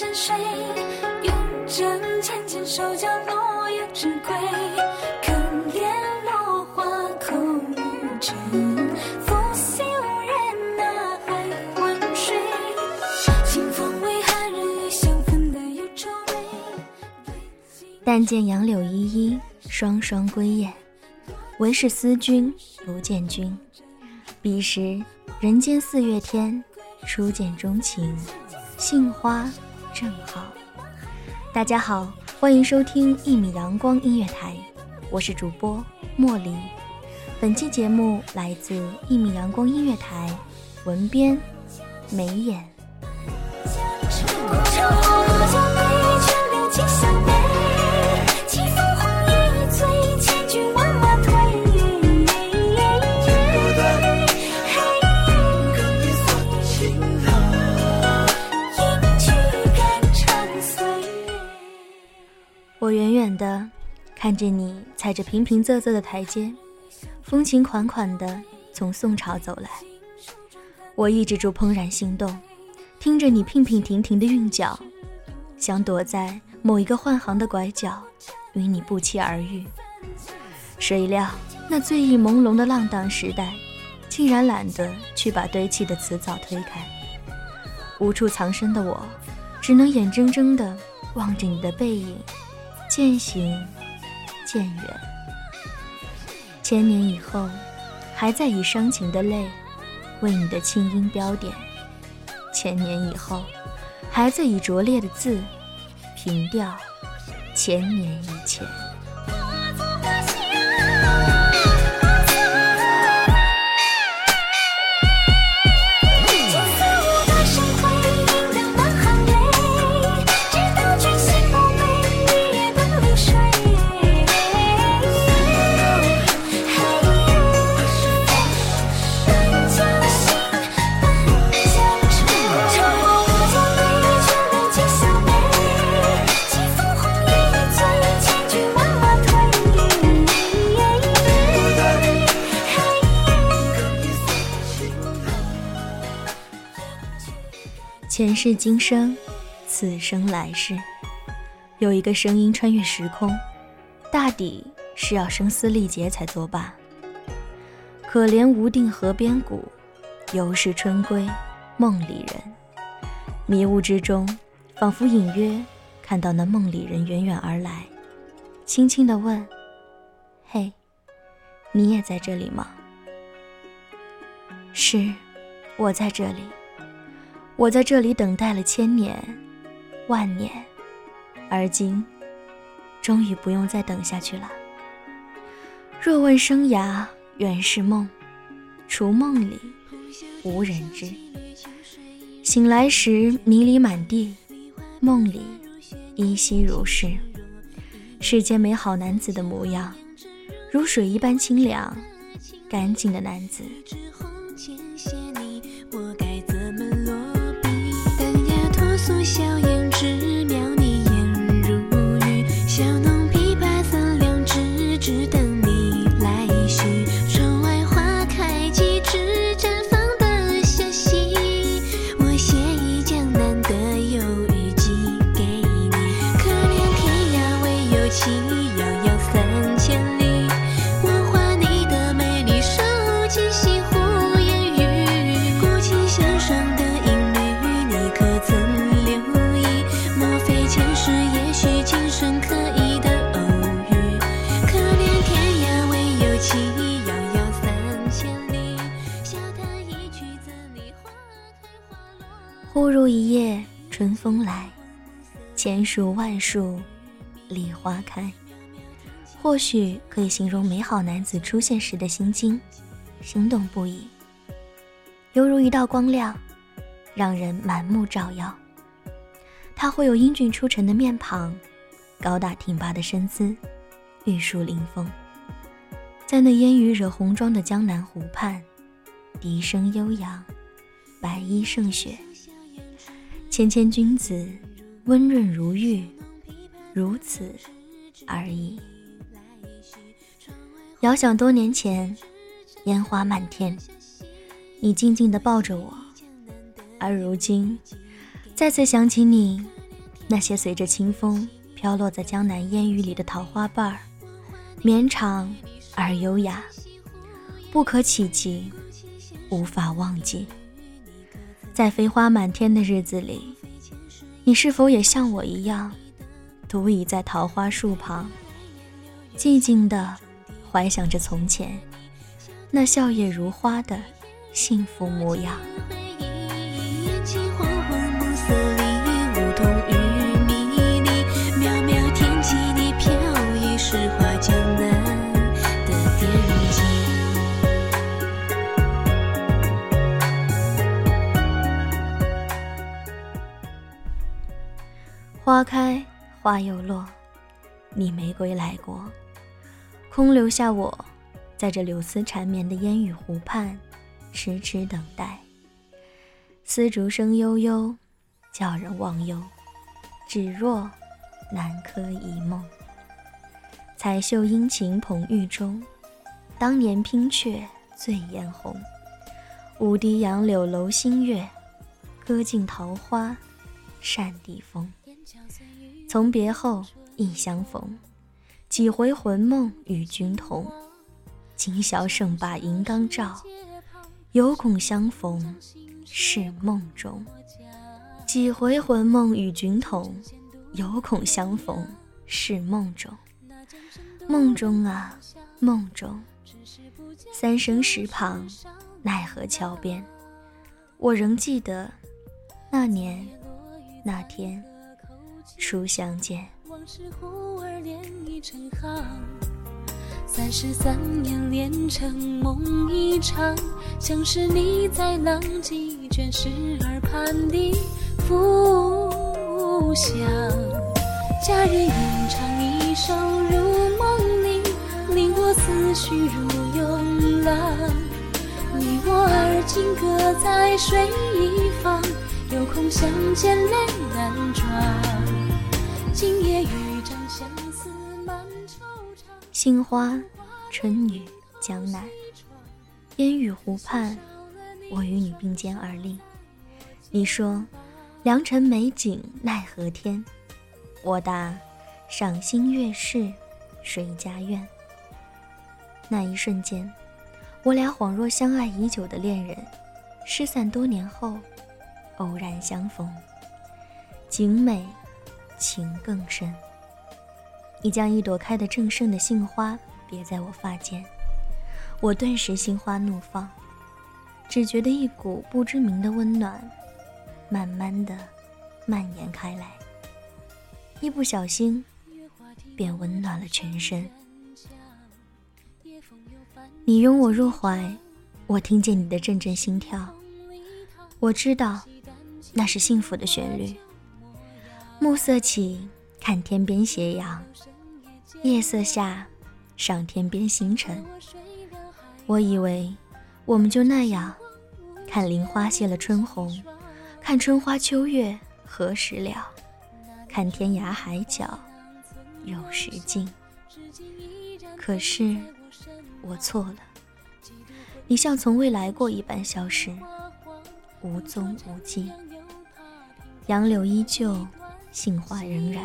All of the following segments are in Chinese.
山水，用针浅浅手脚落叶之归。可怜落花空余尘，负心无人还浑水？清风为寒日与相分，带有愁眉。但见杨柳依依，双双归雁。唯是思君不见君。彼时人间四月天，初见钟情，杏花正好。大家好，欢迎收听一米阳光音乐台，我是主播莫离。本期节目来自一米阳光音乐台，文编眉眼。我远远的看着你踩着平平仄仄的台阶，风情款款的从宋朝走来。我抑制住怦然心动，听着你娉娉婷婷的韵脚，想躲在某一个换行的拐角，与你不期而遇。谁料那醉意朦胧的浪荡时代，竟然懒得去把堆砌的词藻推开。无处藏身的我，只能眼睁睁地望着你的背影，渐行渐远。千年以后，还在以伤情的泪为你的清音标点；千年以后，还在以拙劣的字平调千年以前。世今生，此生来世，有一个声音穿越时空，大抵是要声嘶力竭才作罢。可怜无定河边骨，犹是春归梦里人。迷雾之中，仿佛隐约看到那梦里人远远而来，轻轻地问：“嘿，你也在这里吗？”是，我在这里。我在这里等待了千年、万年，而今终于不用再等下去了。若问生涯原是梦，除梦里无人知。醒来时迷离满地，梦里依稀如是。世间美好男子的模样，如水一般清凉、干净的男子。半树万树梨花开。或许可以形容美好男子出现时的心境，心动不已，犹如一道光亮，让人满目照耀。他会有英俊出尘的面庞，高大挺拔的身姿，玉树临风，在那烟雨惹红妆的江南湖畔，笛声悠扬，白衣胜雪。谦谦君子，温润如玉，如此而已。遥想多年前，烟花漫天，你静静地抱着我，而如今，再次想起你，那些随着清风飘落在江南烟雨里的桃花瓣儿，绵长而优雅，不可企及，无法忘记。在飞花满天的日子里，你是否也像我一样，独倚在桃花树旁，静静地怀想着从前那笑靥如花的幸福模样？花开花又落，你没归来过，空留下我，在这柳丝缠绵的烟雨湖畔，痴痴等待。丝竹声悠悠，叫人忘忧，只若南柯一梦。彩袖殷勤捧玉钟，当年拼却醉眼红。舞堤杨柳楼新月，歌尽桃花扇底风。从别后亦相逢，几回魂梦与君同。今宵胜把银缸照，犹恐相逢是梦中。几回魂梦与君同，犹恐相逢是梦中。梦中啊，梦中，三生石旁，奈何桥边，我仍记得那年那天初相见。往事忽而连已成行，三十三年连成梦一场，像是你在浪迹卷石耳畔的浮想。佳人吟唱一首如梦令，令我思绪如涌浪。你我而今各在水一方，有空相见泪难装。今夜雨帐相思满惆怅。杏花，春雨，江南，烟雨湖畔，我与你并肩而立。你说，良辰美景奈何天？我答，赏心悦事谁家院？那一瞬间，我俩恍若相爱已久的恋人，失散多年后，偶然相逢，景美，情更深。你将一朵开得正盛的杏花别在我发间，我顿时心花怒放，只觉得一股不知名的温暖，慢慢的蔓延开来，一不小心便温暖了全身。你拥我入怀，我听见你的阵阵心跳，我知道那是幸福的旋律。暮色起，看天边斜阳，夜色下，上天边星辰。我以为我们就那样，看林花谢了春红，看春花秋月何时了，看天涯海角有时尽。可是我错了，你像从未来过一般消失，无踪无迹。杨柳依旧，杏花仍然，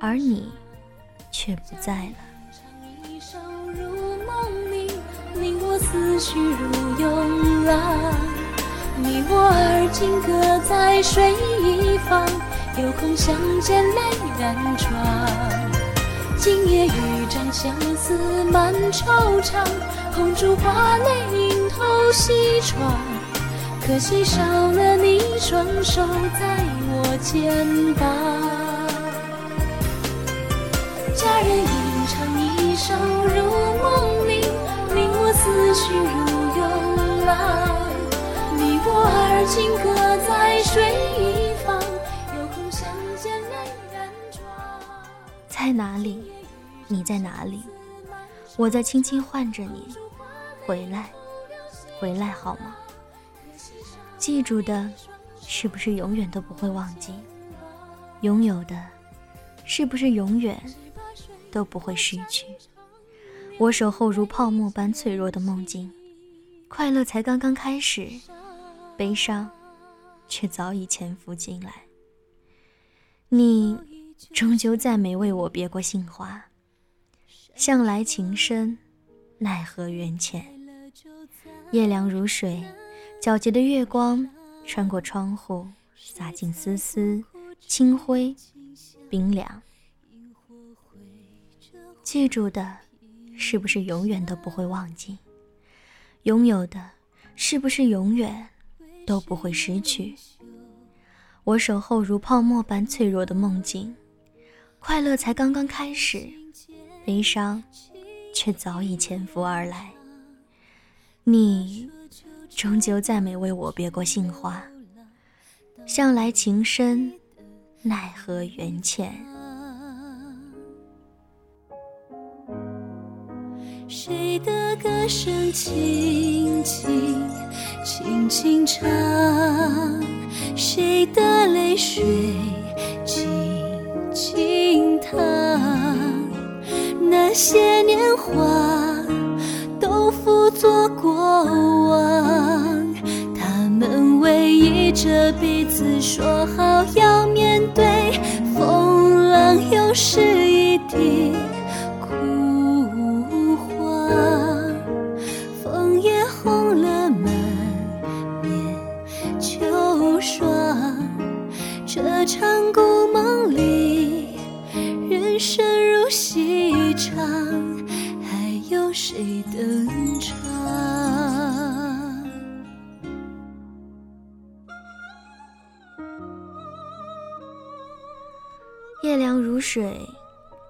而你却不在了。今各在水一方，有空相见泪染妆。今夜渔毡相思满惆怅，红烛花泪映透西窗。可惜少了你双手在我肩膀。佳人吟唱一首如梦里，令我思绪如涌浪。你我而今各在水一方，有空相见泪染妆。在哪里？你在哪里？我在轻轻唤着你，回来，回来好吗？记住的，是不是永远都不会忘记？拥有的，是不是永远都不会失去？我守候如泡沫般脆弱的梦境，快乐才刚刚开始，悲伤却早已潜伏进来。你终究再没为我别过杏花，向来情深，奈何缘浅。夜凉如水。皎洁的月光穿过窗户，洒进丝丝清辉，冰凉。记住的，是不是永远都不会忘记？拥有的，是不是永远都不会失去？我守候如泡沫般脆弱的梦境，快乐才刚刚开始，悲伤却早已潜伏而来。你。终究再没为我别过杏花，向来情深，奈何缘浅。谁的歌声轻轻轻轻唱，谁的泪水静静淌，那些年华。都付作过往，彼此，说好要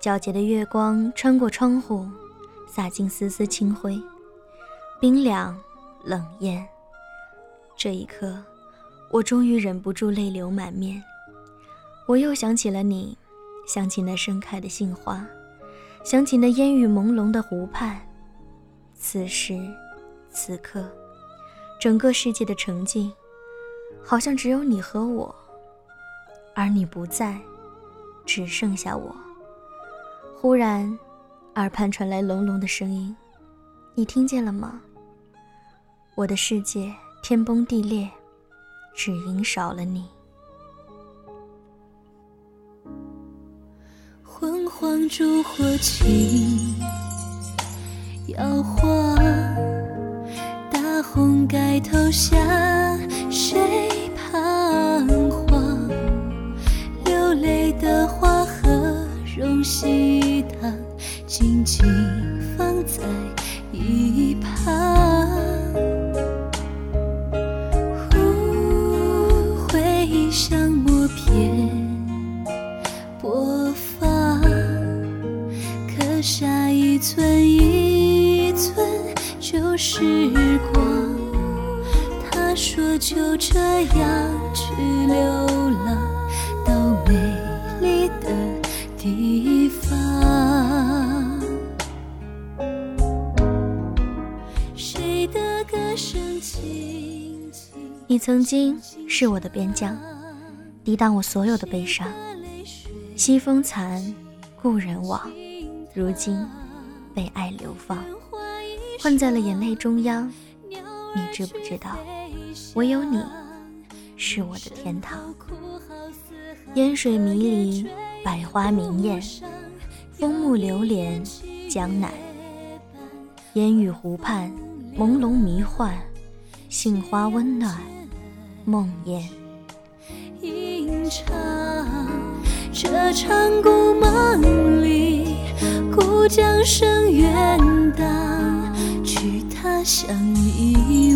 皎洁的月光穿过窗户，洒进丝丝清辉，冰凉冷艳。这一刻，我终于忍不住泪流满面。我又想起了你，想起那盛开的杏花，想起那烟雨朦胧的湖畔。此时，此刻，整个世界的沉静，好像只有你和我，而你不在，只剩下我。忽然，耳畔传来隆隆的声音，你听见了吗？我的世界天崩地裂，只因少了你。昏黄烛火轻。摇晃，大红盖头下，谁彷徨？流泪的花和容西静放在一旁。忽回想默片播放，刻下一寸一寸旧。时光，他说就这样去流浪你曾经是我的边疆，抵挡我所有的悲伤。西风残，故人往，如今被爱流放，困在了眼泪中央。你知不知道，唯有你是我的天堂。烟水迷离，百花明艳，枫木流连，江南。烟雨湖畔，朦胧迷幻，杏花温暖。梦魇，吟唱这场故梦里，故江声远荡，去他乡一。